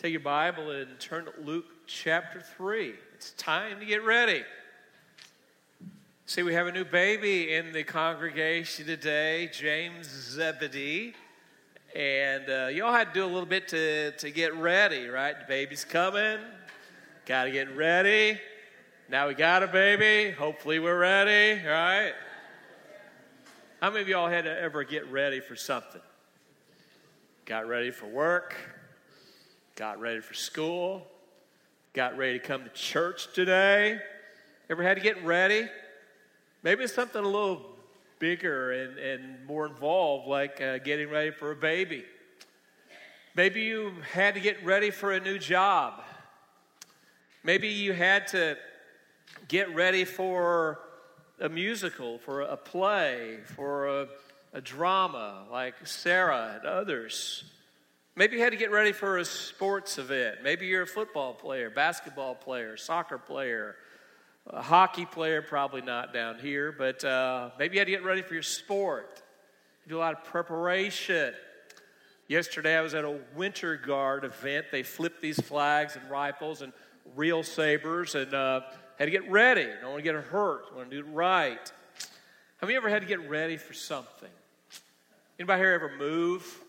Take your Bible and turn to Luke chapter 3. It's time to get ready. See, we have a new baby in the congregation today, James Zebedee. And uh, y'all had to do a little bit to, to get ready, right? The baby's coming. Got to get ready. Now we got a baby. Hopefully we're ready, right? How many of y'all had to ever get ready for something? Got ready for work, got ready for school, got ready to come to church today. Ever had to get ready? Maybe it's something a little bigger and, and more involved, like uh, getting ready for a baby. Maybe you had to get ready for a new job. Maybe you had to get ready for a musical, for a play, for a, a drama like Sarah and others. Maybe you had to get ready for a sports event. Maybe you're a football player, basketball player, soccer player, a hockey player, probably not down here, but uh, maybe you had to get ready for your sport. You do a lot of preparation. Yesterday, I was at a Winter Guard event. They flipped these flags and rifles and real sabers and uh, had to get ready. Don't want to get hurt. Want to do it right. Have you ever had to get ready for something? Anybody here ever move?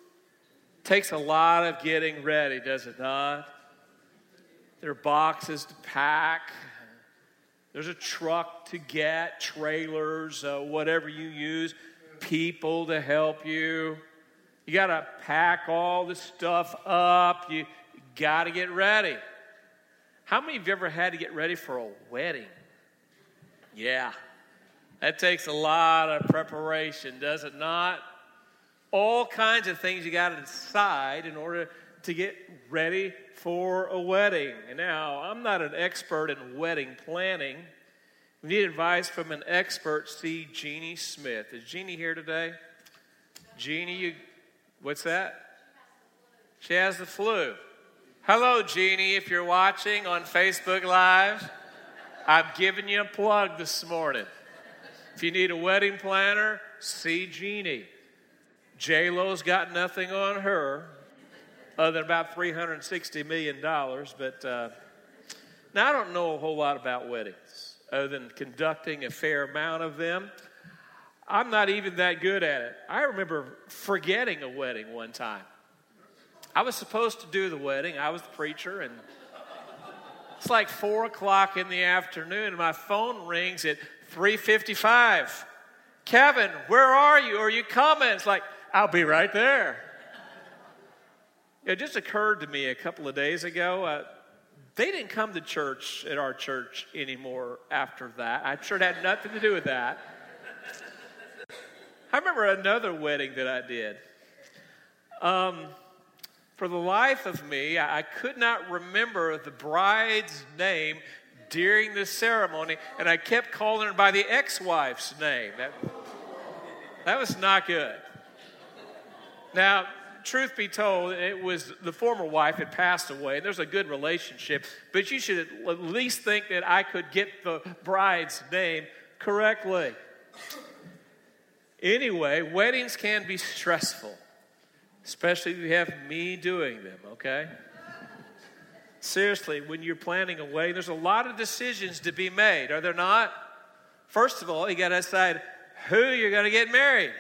Takes a lot of getting ready, does it not? There are boxes to pack. There's a truck to get, trailers, uh, whatever you use, people to help you. You got to pack all this stuff up. You got to get ready. How many of you ever had to get ready for a wedding? Yeah, that takes a lot of preparation, does it not? All kinds of things you got to decide in order to get ready for a wedding. Now, I'm not an expert in wedding planning. We need advice from an expert, see Jeannie Smith. Is Jeannie here today? Jeannie, you, what's that? She has the flu. Hello, Jeannie, if you're watching on Facebook Live. I'm giving you a plug this morning. If you need a wedding planner, see Jeannie. J Lo's got nothing on her other than about $360 million. But uh, now I don't know a whole lot about weddings other than conducting a fair amount of them. I'm not even that good at it. I remember forgetting a wedding one time. I was supposed to do the wedding, I was the preacher, and it's like four o'clock in the afternoon, and my phone rings at 3:55. Kevin, where are you? Are you coming? It's like, I'll be right there. It just occurred to me a couple of days ago. Uh, they didn't come to church at our church anymore after that. I'm sure it had nothing to do with that. I remember another wedding that I did. Um, for the life of me, I could not remember the bride's name during the ceremony, and I kept calling her by the ex wife's name. That, that was not good. Now, truth be told, it was the former wife had passed away. There's a good relationship, but you should at least think that I could get the bride's name correctly. Anyway, weddings can be stressful, especially if you have me doing them, okay? Seriously, when you're planning a wedding, there's a lot of decisions to be made, are there not? First of all, you got to decide who you're going to get married.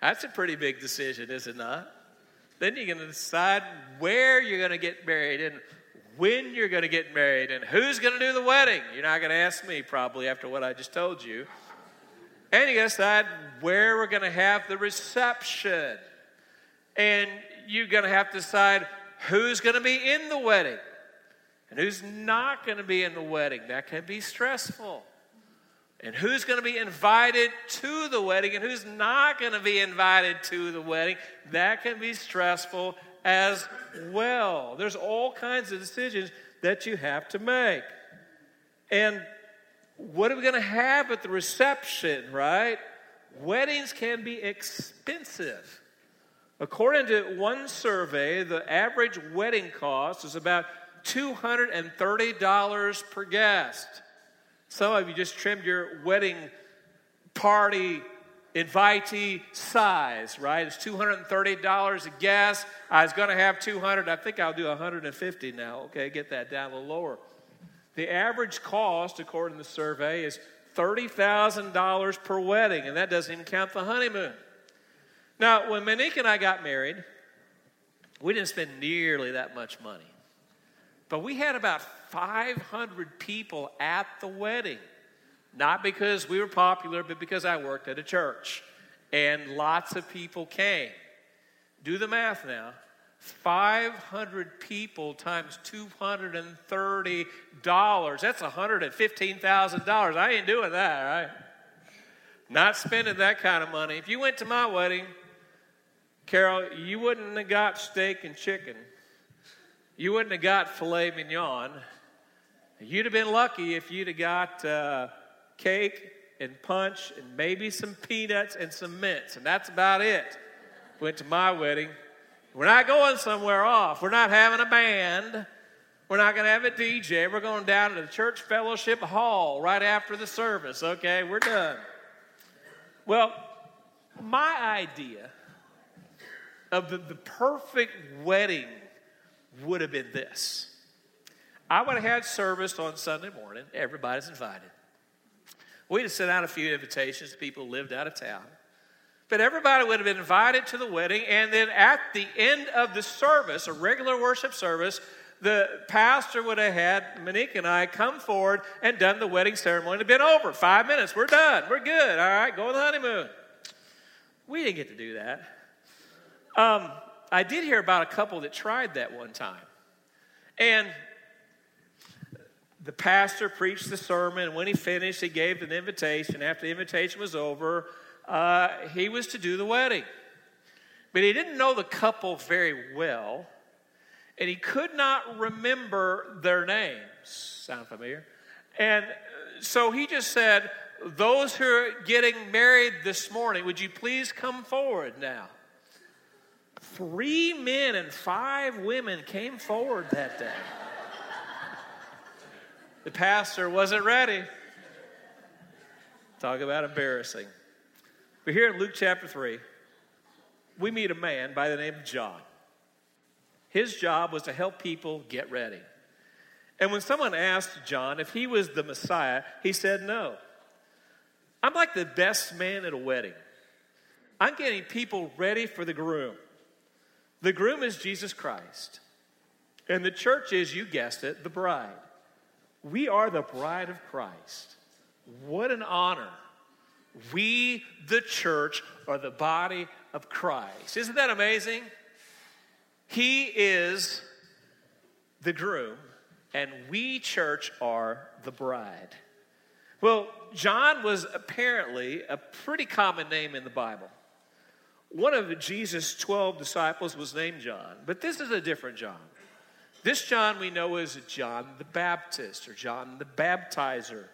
That's a pretty big decision, is it not? Then you're going to decide where you're going to get married and when you're going to get married and who's going to do the wedding. You're not going to ask me probably after what I just told you. And you're going to decide where we're going to have the reception. And you're going to have to decide who's going to be in the wedding and who's not going to be in the wedding. That can be stressful and who's going to be invited to the wedding and who's not going to be invited to the wedding. That can be stressful as well. There's all kinds of decisions that you have to make. And what are we going to have at the reception, right? Weddings can be expensive. According to one survey, the average wedding cost is about $230 per guest. Some of you just trimmed your wedding party invitee size, right? It's $230 a guest. I was going to have 200. I think I'll do 150 now. Okay, get that down a little lower. The average cost, according to the survey, is $30,000 per wedding, and that doesn't even count the honeymoon. Now, when Monique and I got married, we didn't spend nearly that much money. But we had about 500 people at the wedding. Not because we were popular, but because I worked at a church. And lots of people came. Do the math now. 500 people times $230. That's $115,000. I ain't doing that, right? Not spending that kind of money. If you went to my wedding, Carol, you wouldn't have got steak and chicken. You wouldn't have got filet mignon. You'd have been lucky if you'd have got uh, cake and punch and maybe some peanuts and some mints, and that's about it. Went to my wedding. We're not going somewhere off. We're not having a band. We're not going to have a DJ. We're going down to the church fellowship hall right after the service. Okay, we're done. Well, my idea of the, the perfect wedding would have been this I would have had service on Sunday morning. Everybody's invited. We'd have sent out a few invitations to people lived out of town. But everybody would have been invited to the wedding, and then at the end of the service, a regular worship service, the pastor would have had Monique and I come forward and done the wedding ceremony. It had been over. Five minutes. We're done. We're good. All right, go on the honeymoon. We didn't get to do that. Um, I did hear about a couple that tried that one time. And the pastor preached the sermon, when he finished, he gave an invitation. After the invitation was over, uh, he was to do the wedding. But he didn't know the couple very well, and he could not remember their names. Sound familiar? And so he just said, Those who are getting married this morning, would you please come forward now? Three men and five women came forward that day. The pastor wasn't ready. Talk about embarrassing. But here in Luke chapter 3, we meet a man by the name of John. His job was to help people get ready. And when someone asked John if he was the Messiah, he said no. I'm like the best man at a wedding. I'm getting people ready for the groom. The groom is Jesus Christ. And the church is, you guessed it, the bride. We are the bride of Christ. What an honor. We, the church, are the body of Christ. Isn't that amazing? He is the groom, and we, church, are the bride. Well, John was apparently a pretty common name in the Bible. One of Jesus' 12 disciples was named John, but this is a different John. This John we know is John the Baptist or John the Baptizer.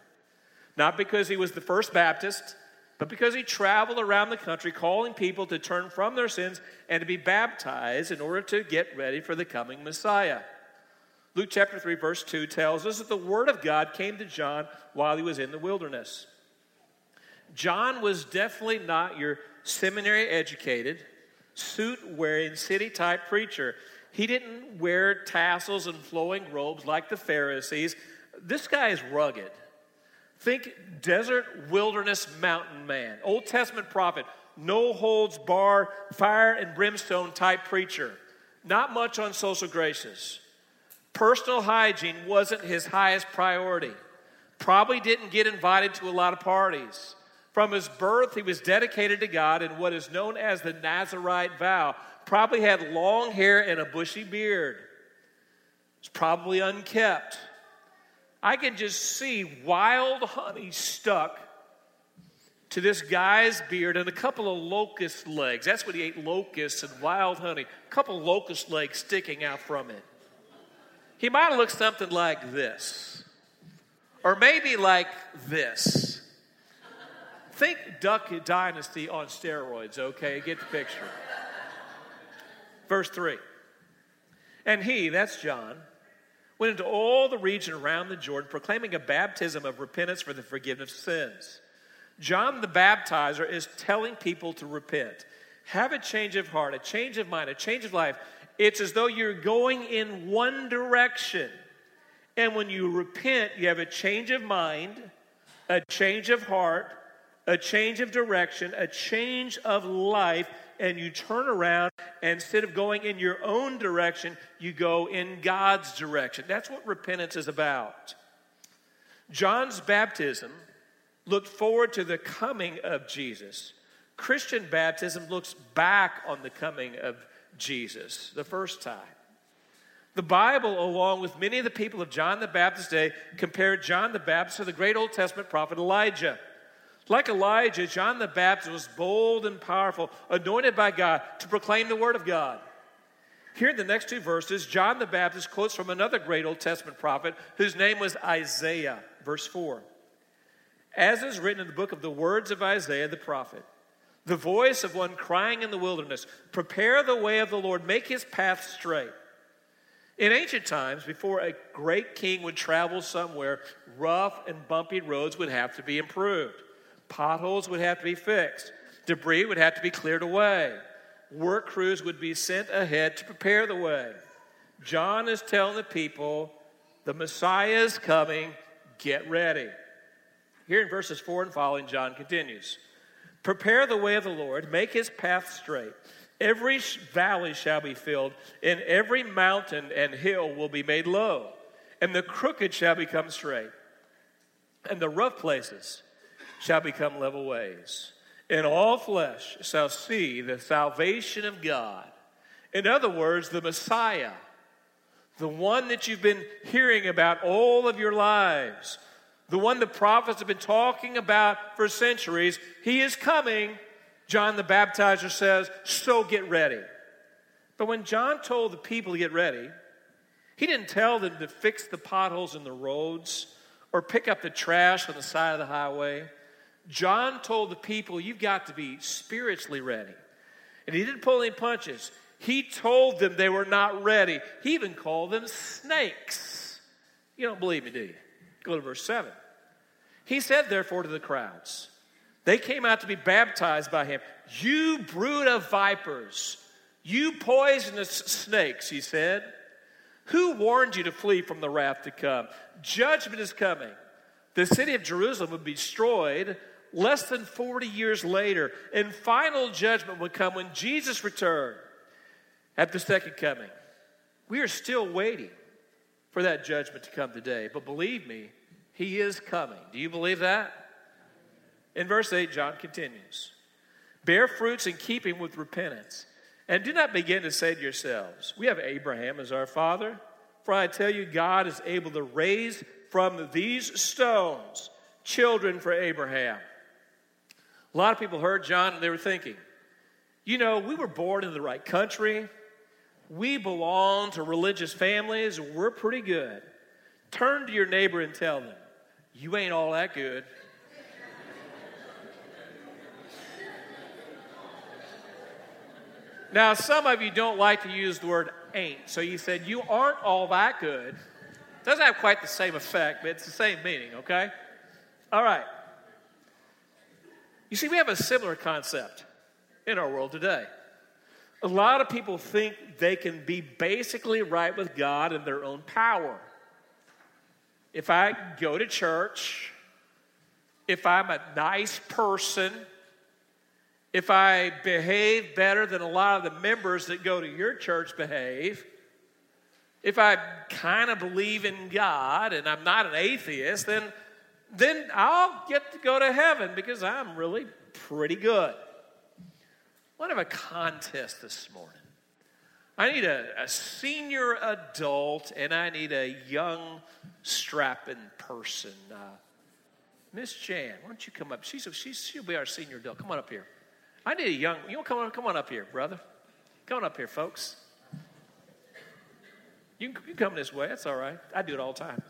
Not because he was the first Baptist, but because he traveled around the country calling people to turn from their sins and to be baptized in order to get ready for the coming Messiah. Luke chapter 3, verse 2 tells us that the Word of God came to John while he was in the wilderness. John was definitely not your seminary educated, suit wearing, city type preacher. He didn't wear tassels and flowing robes like the Pharisees. This guy is rugged. Think desert, wilderness, mountain man, Old Testament prophet, no holds bar, fire and brimstone type preacher. Not much on social graces. Personal hygiene wasn't his highest priority. Probably didn't get invited to a lot of parties. From his birth, he was dedicated to God in what is known as the Nazarite vow. Probably had long hair and a bushy beard. It's probably unkept. I can just see wild honey stuck to this guy's beard and a couple of locust legs. That's what he ate locusts and wild honey. A couple of locust legs sticking out from it. He might have looked something like this, or maybe like this. Think Duck Dynasty on steroids, okay? Get the picture. Verse 3. And he, that's John, went into all the region around the Jordan, proclaiming a baptism of repentance for the forgiveness of sins. John the Baptizer is telling people to repent. Have a change of heart, a change of mind, a change of life. It's as though you're going in one direction. And when you repent, you have a change of mind, a change of heart, a change of direction, a change of life, and you turn around and instead of going in your own direction, you go in God's direction. That's what repentance is about. John's baptism looked forward to the coming of Jesus. Christian baptism looks back on the coming of Jesus the first time. The Bible, along with many of the people of John the Baptist's day, compared John the Baptist to the great Old Testament prophet Elijah. Like Elijah, John the Baptist was bold and powerful, anointed by God to proclaim the Word of God. Here in the next two verses, John the Baptist quotes from another great Old Testament prophet whose name was Isaiah, verse 4. As is written in the book of the words of Isaiah the prophet, the voice of one crying in the wilderness, Prepare the way of the Lord, make his path straight. In ancient times, before a great king would travel somewhere, rough and bumpy roads would have to be improved. Potholes would have to be fixed. Debris would have to be cleared away. Work crews would be sent ahead to prepare the way. John is telling the people, the Messiah is coming, get ready. Here in verses 4 and following, John continues Prepare the way of the Lord, make his path straight. Every valley shall be filled, and every mountain and hill will be made low, and the crooked shall become straight, and the rough places shall become level ways. And all flesh shall see the salvation of God. In other words, the Messiah, the one that you've been hearing about all of your lives, the one the prophets have been talking about for centuries, he is coming. John the Baptizer says, So get ready. But when John told the people to get ready, he didn't tell them to fix the potholes in the roads or pick up the trash on the side of the highway. John told the people, You've got to be spiritually ready. And he didn't pull any punches. He told them they were not ready. He even called them snakes. You don't believe me, do you? Go to verse 7. He said, therefore, to the crowds, they came out to be baptized by him. You brood of vipers, you poisonous snakes, he said. Who warned you to flee from the wrath to come? Judgment is coming. The city of Jerusalem would be destroyed less than 40 years later, and final judgment would come when Jesus returned at the second coming. We are still waiting for that judgment to come today, but believe me, he is coming. Do you believe that? In verse 8, John continues Bear fruits in keeping with repentance, and do not begin to say to yourselves, We have Abraham as our father. For I tell you, God is able to raise from these stones children for Abraham. A lot of people heard John and they were thinking, you know, we were born in the right country. We belong to religious families. We're pretty good. Turn to your neighbor and tell them, you ain't all that good. now, some of you don't like to use the word ain't, so you said, You aren't all that good. Doesn't have quite the same effect, but it's the same meaning, okay? All right. You see, we have a similar concept in our world today. A lot of people think they can be basically right with God in their own power. If I go to church, if I'm a nice person, if I behave better than a lot of the members that go to your church behave, if I kind of believe in God and I'm not an atheist, then then I'll get to go to heaven because I'm really pretty good. To have a contest this morning. I need a, a senior adult and I need a young, strapping person. Uh, Miss Jan, why don't you come up? She's, she's, she'll be our senior adult. Come on up here. I need a young, you come on, come on up here, brother. Come on up here, folks. You can, you can come this way. That's all right. I do it all the time.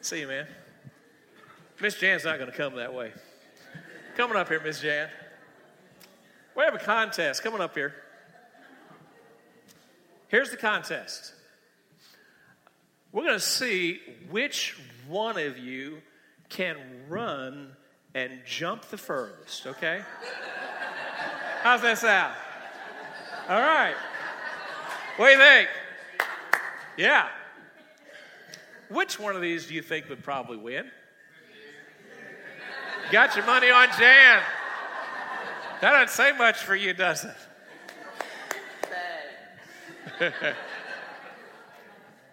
See you, man. Miss Jan's not going to come that way. Coming up here, Miss Jan. We have a contest. Coming up here. Here's the contest. We're going to see which one of you can run and jump the furthest, okay? How's that sound? All right. What do you think? Yeah. Which one of these do you think would probably win? Got your money on Jan. That doesn't say much for you, does it?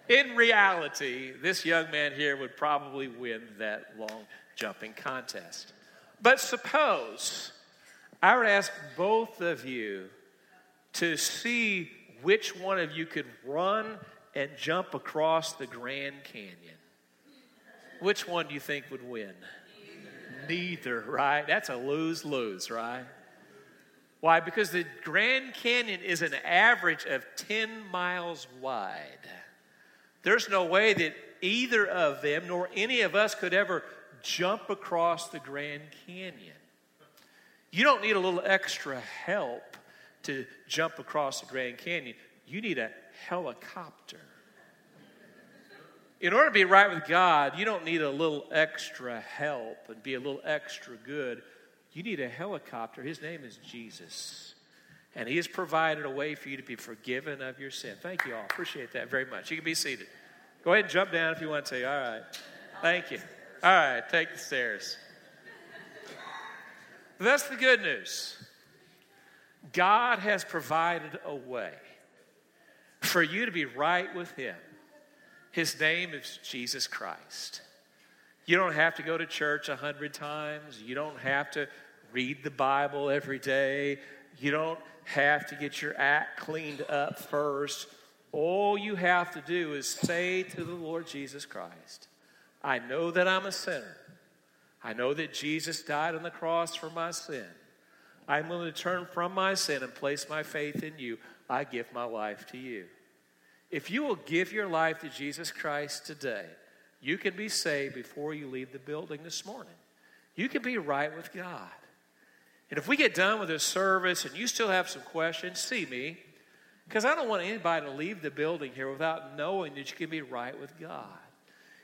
In reality, this young man here would probably win that long jumping contest. But suppose I would ask both of you to see which one of you could run and jump across the Grand Canyon. Which one do you think would win? Neither, right? That's a lose lose, right? Why? Because the Grand Canyon is an average of 10 miles wide. There's no way that either of them nor any of us could ever jump across the Grand Canyon. You don't need a little extra help to jump across the Grand Canyon. You need a helicopter. In order to be right with God, you don't need a little extra help and be a little extra good. You need a helicopter. His name is Jesus. And He has provided a way for you to be forgiven of your sin. Thank you all. Appreciate that very much. You can be seated. Go ahead and jump down if you want to. All right. Thank you. All right, take the stairs. That's the good news. God has provided a way for you to be right with Him. His name is Jesus Christ. You don't have to go to church a hundred times. You don't have to read the Bible every day. You don't have to get your act cleaned up first. All you have to do is say to the Lord Jesus Christ, I know that I'm a sinner. I know that Jesus died on the cross for my sin. I'm willing to turn from my sin and place my faith in you. I give my life to you. If you will give your life to Jesus Christ today, you can be saved before you leave the building this morning. You can be right with God. And if we get done with this service and you still have some questions, see me. Because I don't want anybody to leave the building here without knowing that you can be right with God.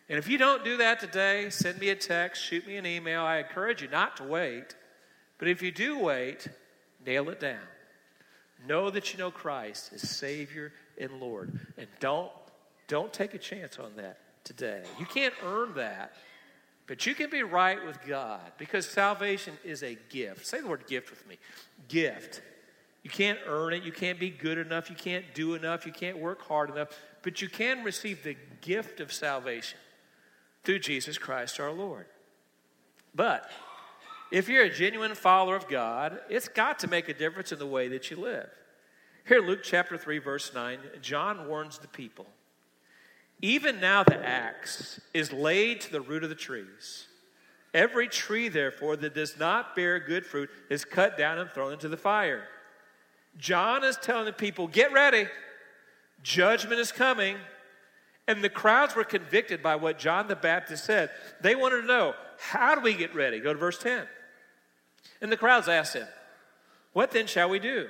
And if you don't do that today, send me a text, shoot me an email. I encourage you not to wait. But if you do wait, nail it down. Know that you know Christ is Savior and Lord. And don't, don't take a chance on that today. You can't earn that, but you can be right with God because salvation is a gift. Say the word gift with me gift. You can't earn it. You can't be good enough. You can't do enough. You can't work hard enough. But you can receive the gift of salvation through Jesus Christ our Lord. But if you're a genuine follower of God, it's got to make a difference in the way that you live. Here, Luke chapter 3, verse 9, John warns the people Even now the axe is laid to the root of the trees. Every tree, therefore, that does not bear good fruit is cut down and thrown into the fire. John is telling the people, get ready. Judgment is coming. And the crowds were convicted by what John the Baptist said. They wanted to know, how do we get ready? Go to verse 10. And the crowds asked him, What then shall we do?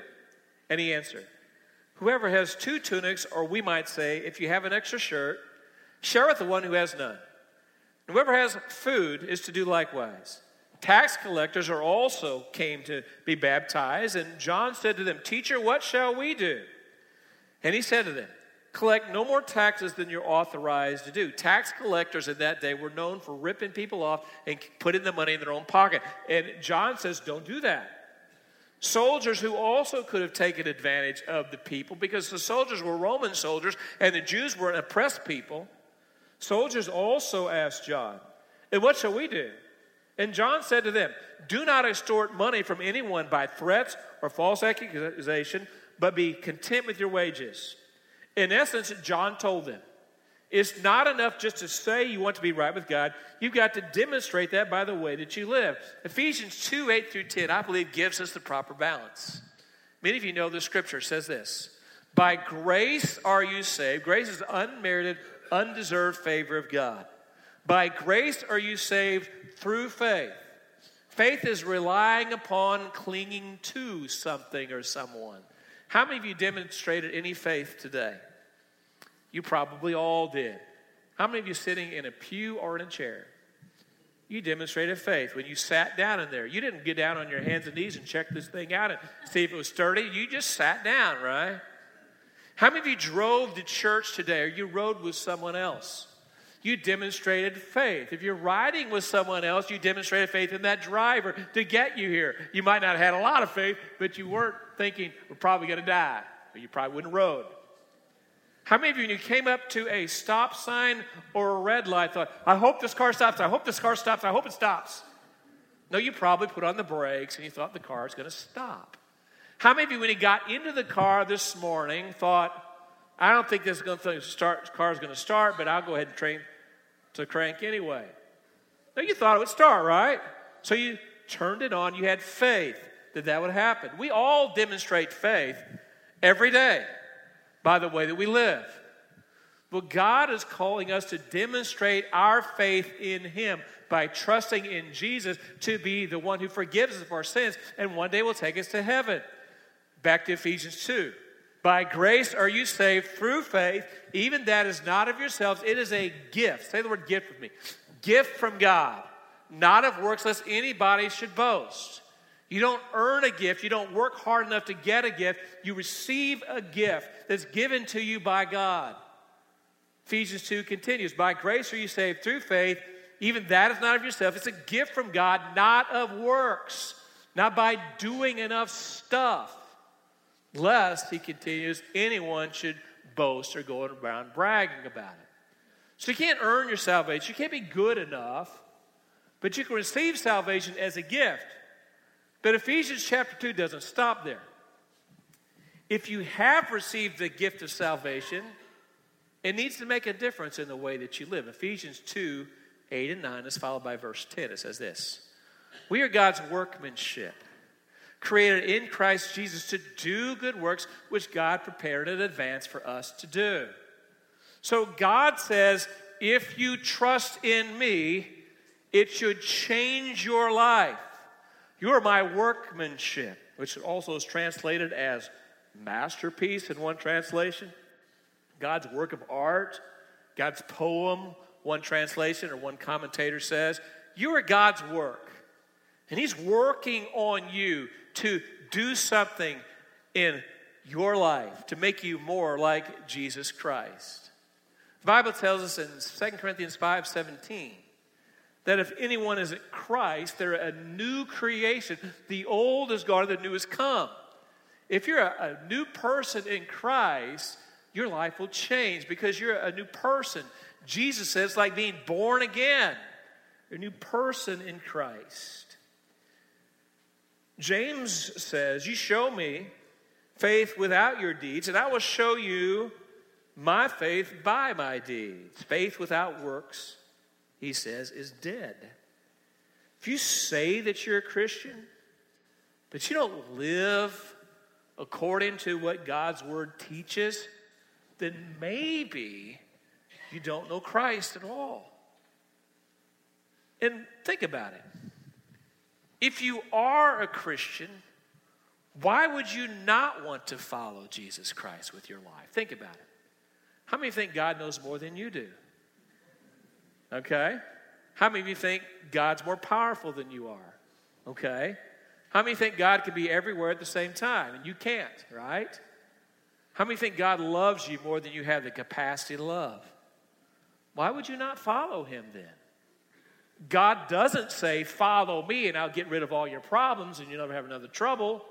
And he answered, Whoever has two tunics, or we might say, if you have an extra shirt, share with the one who has none. Whoever has food is to do likewise tax collectors are also came to be baptized. And John said to them, Teacher, what shall we do? And he said to them, Collect no more taxes than you're authorized to do. Tax collectors in that day were known for ripping people off and putting the money in their own pocket. And John says, Don't do that. Soldiers who also could have taken advantage of the people because the soldiers were Roman soldiers and the Jews were an oppressed people. Soldiers also asked John, And what shall we do? And John said to them, Do not extort money from anyone by threats or false accusation, but be content with your wages. In essence, John told them, it's not enough just to say you want to be right with God. You've got to demonstrate that by the way that you live. Ephesians 2 8 through 10, I believe, gives us the proper balance. Many of you know the scripture says this By grace are you saved. Grace is unmerited, undeserved favor of God. By grace are you saved through faith. Faith is relying upon clinging to something or someone. How many of you demonstrated any faith today? You probably all did. How many of you sitting in a pew or in a chair? You demonstrated faith when you sat down in there. You didn't get down on your hands and knees and check this thing out and see if it was sturdy. You just sat down, right? How many of you drove to church today or you rode with someone else? You demonstrated faith. If you're riding with someone else, you demonstrated faith in that driver to get you here. You might not have had a lot of faith, but you weren't thinking, we're probably going to die, or you probably wouldn't rode. How many of you, when you came up to a stop sign or a red light, thought, I hope this car stops, I hope this car stops, I hope it stops? No, you probably put on the brakes and you thought the car is going to stop. How many of you, when you got into the car this morning, thought, I don't think this going to start, car is going to start, but I'll go ahead and train to crank anyway? Now, you thought it would start, right? So you turned it on, you had faith that that would happen. We all demonstrate faith every day by the way that we live. But God is calling us to demonstrate our faith in Him by trusting in Jesus to be the one who forgives us of our sins and one day will take us to heaven. Back to Ephesians 2. By grace are you saved through faith, even that is not of yourselves, it is a gift. Say the word gift with me. Gift from God, not of works, lest anybody should boast. You don't earn a gift. You don't work hard enough to get a gift. You receive a gift that's given to you by God. Ephesians 2 continues By grace are you saved through faith. Even that is not of yourself. It's a gift from God, not of works, not by doing enough stuff, lest, he continues, anyone should boast or go around bragging about it. So you can't earn your salvation. You can't be good enough, but you can receive salvation as a gift. But Ephesians chapter 2 doesn't stop there. If you have received the gift of salvation, it needs to make a difference in the way that you live. Ephesians 2 8 and 9 is followed by verse 10. It says this We are God's workmanship, created in Christ Jesus to do good works which God prepared in advance for us to do. So God says, if you trust in me, it should change your life. You are my workmanship, which also is translated as masterpiece in one translation. God's work of art, God's poem, one translation or one commentator says. You are God's work. And He's working on you to do something in your life to make you more like Jesus Christ. The Bible tells us in 2 Corinthians 5 17 that if anyone is at Christ, they're a new creation. The old is gone, the new has come. If you're a, a, new person in Christ, your life will change because you're a new person. Jesus says, like being born again. You're a new person in Christ. James says, You show me faith without your deeds, and I will show you my faith by my deeds. Faith without works he says, is dead. If you say that you're a Christian, but you don't live according to what God's word teaches, then maybe you don't know Christ at all. And think about it. If you are a Christian, why would you not want to follow Jesus Christ with your life? Think about it. How many think God knows more than you do? Okay? How many of you think God's more powerful than you are? Okay? How many think God can be everywhere at the same time? And you can't, right? How many think God loves you more than you have the capacity to love? Why would you not follow him then? God doesn't say, Follow me and I'll get rid of all your problems and you'll never have another trouble,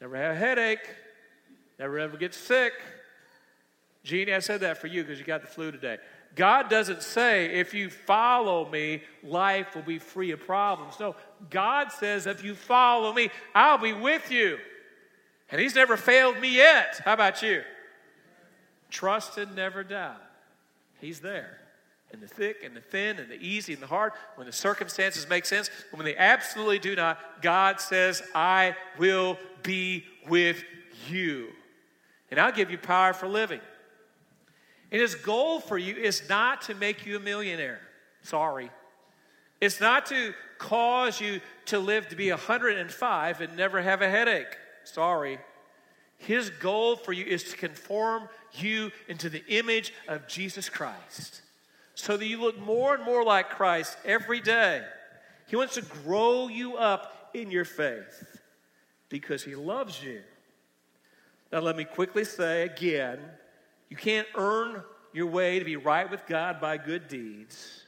never have a headache, never ever get sick. Jeannie, I said that for you because you got the flu today. God doesn't say, if you follow me, life will be free of problems. No, God says, if you follow me, I'll be with you. And He's never failed me yet. How about you? Trust and never doubt. He's there. In the thick and the thin and the easy and the hard, when the circumstances make sense, but when they absolutely do not, God says, I will be with you. And I'll give you power for living. And his goal for you is not to make you a millionaire. Sorry. It's not to cause you to live to be 105 and never have a headache. Sorry. His goal for you is to conform you into the image of Jesus Christ. So that you look more and more like Christ every day. He wants to grow you up in your faith because He loves you. Now, let me quickly say again you can't earn your way to be right with God by good deeds.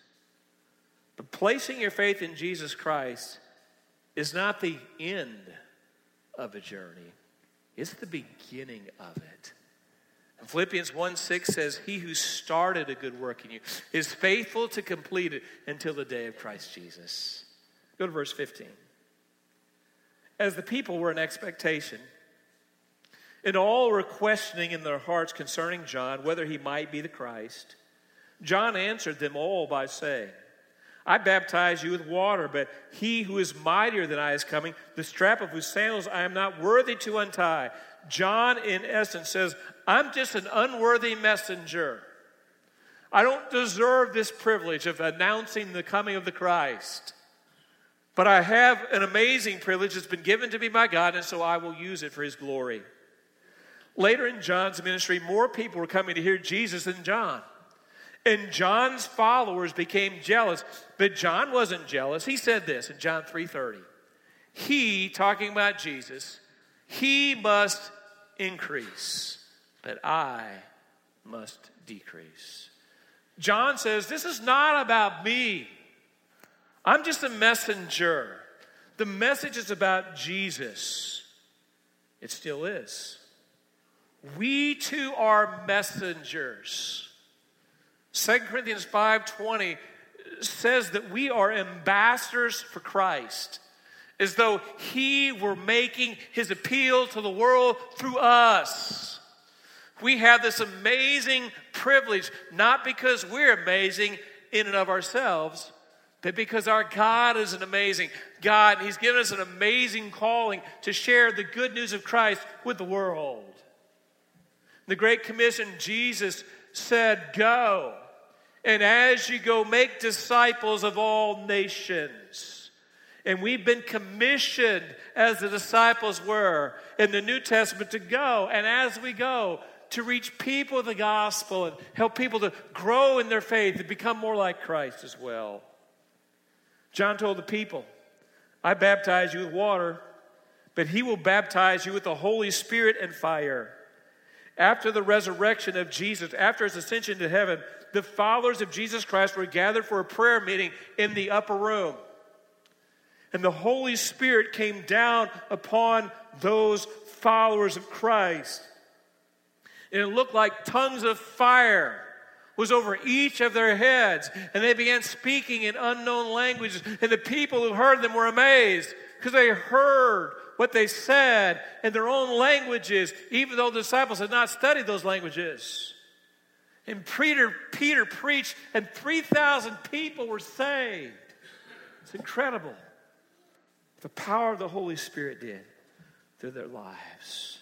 But placing your faith in Jesus Christ is not the end of a journey, it's the beginning of it. Philippians 1 6 says, He who started a good work in you is faithful to complete it until the day of Christ Jesus. Go to verse 15. As the people were in expectation, and all were questioning in their hearts concerning John whether he might be the Christ, John answered them all by saying, I baptize you with water, but he who is mightier than I is coming, the strap of whose sandals I am not worthy to untie. John, in essence, says, I'm just an unworthy messenger. I don't deserve this privilege of announcing the coming of the Christ. But I have an amazing privilege that's been given to me by God, and so I will use it for His glory. Later in John's ministry, more people were coming to hear Jesus than John. And John's followers became jealous, but John wasn't jealous. He said this in John 3:30. He, talking about Jesus, he must increase, but I must decrease. John says, This is not about me. I'm just a messenger. The message is about Jesus. It still is. We too are messengers. 2 Corinthians 5:20 says that we are ambassadors for Christ, as though he were making his appeal to the world through us. We have this amazing privilege, not because we're amazing in and of ourselves, but because our God is an amazing God, and He's given us an amazing calling to share the good news of Christ with the world. The Great Commission, Jesus said, Go, and as you go, make disciples of all nations. And we've been commissioned, as the disciples were in the New Testament, to go. And as we go, to reach people with the gospel and help people to grow in their faith and become more like Christ as well. John told the people, I baptize you with water, but he will baptize you with the Holy Spirit and fire. After the resurrection of Jesus, after his ascension to heaven, the followers of Jesus Christ were gathered for a prayer meeting in the upper room. And the Holy Spirit came down upon those followers of Christ. And it looked like tongues of fire was over each of their heads. And they began speaking in unknown languages. And the people who heard them were amazed because they heard what they said in their own languages, even though the disciples had not studied those languages. And Peter, Peter preached, and 3,000 people were saved. It's incredible. The power of the Holy Spirit did through their lives.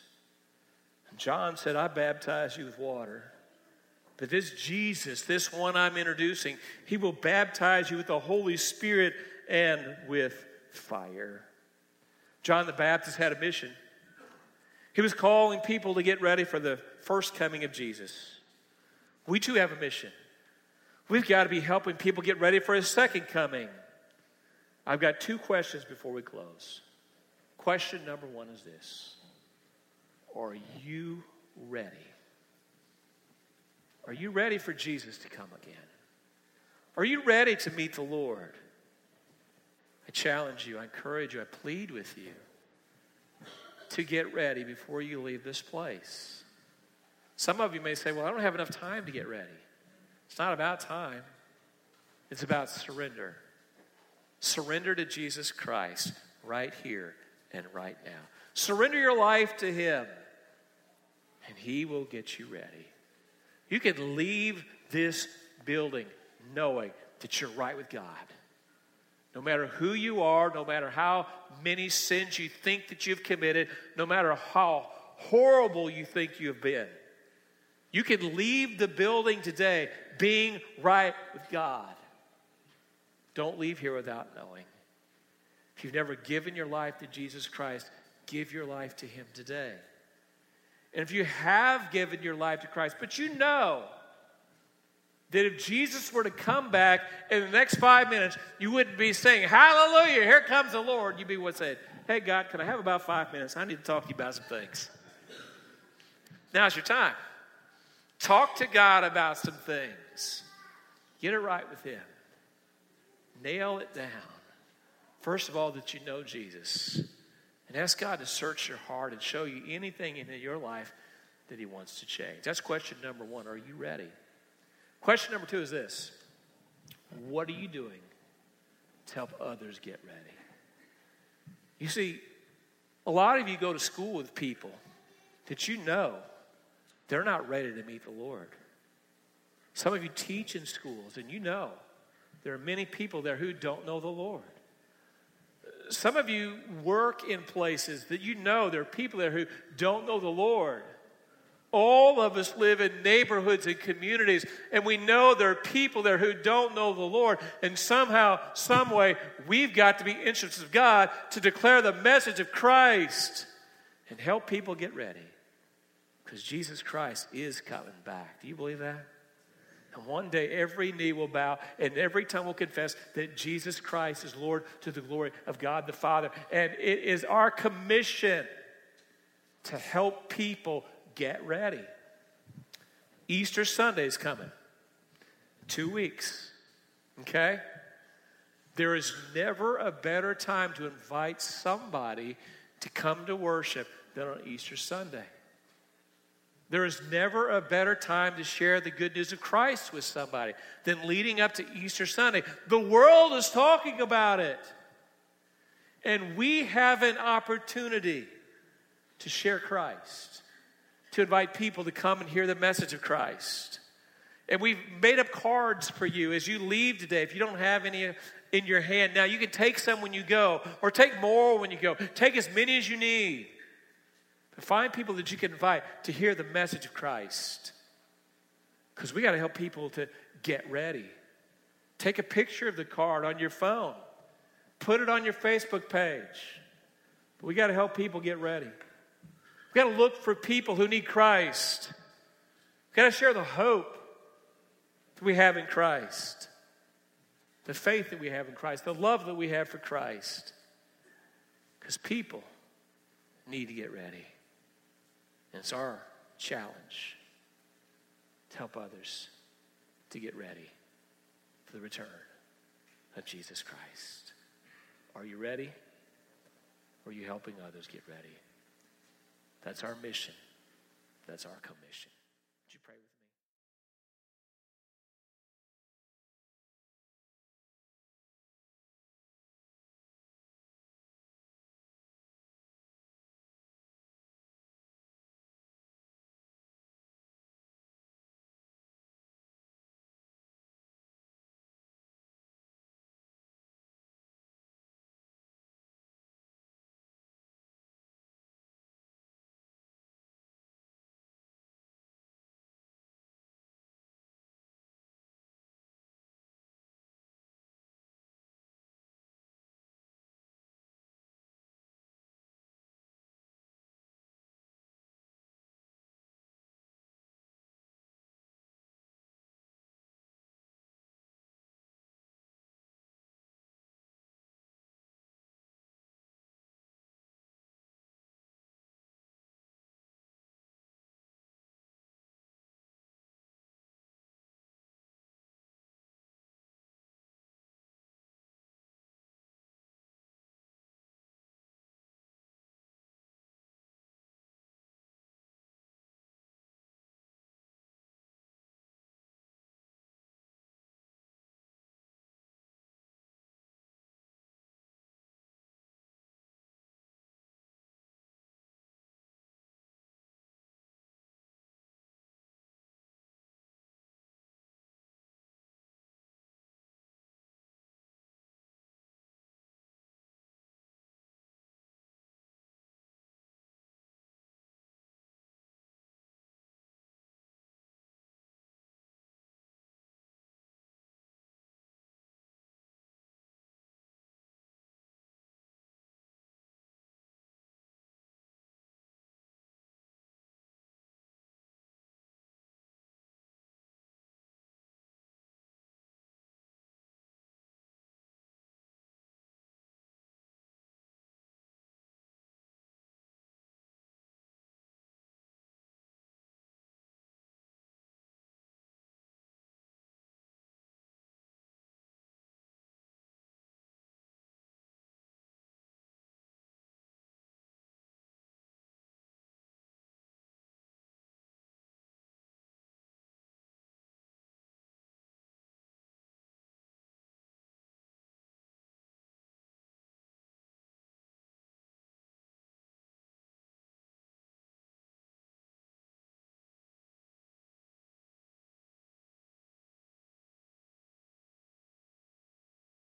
John said, I baptize you with water. But this Jesus, this one I'm introducing, he will baptize you with the Holy Spirit and with fire. John the Baptist had a mission. He was calling people to get ready for the first coming of Jesus. We too have a mission. We've got to be helping people get ready for his second coming. I've got two questions before we close. Question number one is this Are you ready? Are you ready for Jesus to come again? Are you ready to meet the Lord? I challenge you, I encourage you, I plead with you to get ready before you leave this place. Some of you may say, Well, I don't have enough time to get ready. It's not about time, it's about surrender. Surrender to Jesus Christ right here and right now. Surrender your life to Him, and He will get you ready. You can leave this building knowing that you're right with God. No matter who you are, no matter how many sins you think that you've committed, no matter how horrible you think you have been, you can leave the building today being right with God. Don't leave here without knowing. If you've never given your life to Jesus Christ, give your life to Him today. And if you have given your life to Christ, but you know that if Jesus were to come back in the next five minutes, you wouldn't be saying, Hallelujah, here comes the Lord. You'd be what said, Hey, God, can I have about five minutes? I need to talk to you about some things. Now's your time. Talk to God about some things. Get it right with Him. Nail it down. First of all, that you know Jesus. And ask God to search your heart and show you anything in your life that He wants to change. That's question number one. Are you ready? Question number two is this What are you doing to help others get ready? You see, a lot of you go to school with people that you know they're not ready to meet the Lord. Some of you teach in schools and you know there are many people there who don't know the Lord. Some of you work in places that you know there are people there who don't know the Lord. All of us live in neighborhoods and communities, and we know there are people there who don't know the Lord. And somehow, some way, we've got to be instruments of God to declare the message of Christ and help people get ready. Because Jesus Christ is coming back. Do you believe that? And one day every knee will bow and every tongue will confess that Jesus Christ is Lord to the glory of God the Father. And it is our commission to help people get ready. Easter Sunday is coming. Two weeks. Okay? There is never a better time to invite somebody to come to worship than on Easter Sunday. There is never a better time to share the good news of Christ with somebody than leading up to Easter Sunday. The world is talking about it. And we have an opportunity to share Christ to invite people to come and hear the message of Christ. And we've made up cards for you as you leave today. If you don't have any in your hand, now you can take some when you go, or take more when you go. Take as many as you need. Find people that you can invite to hear the message of Christ. Because we got to help people to get ready. Take a picture of the card on your phone, put it on your Facebook page. But we got to help people get ready. We've got to look for people who need Christ. We've got to share the hope that we have in Christ, the faith that we have in Christ, the love that we have for Christ. Because people need to get ready. And it's our challenge to help others to get ready for the return of Jesus Christ. Are you ready? Or are you helping others get ready? That's our mission. That's our commission.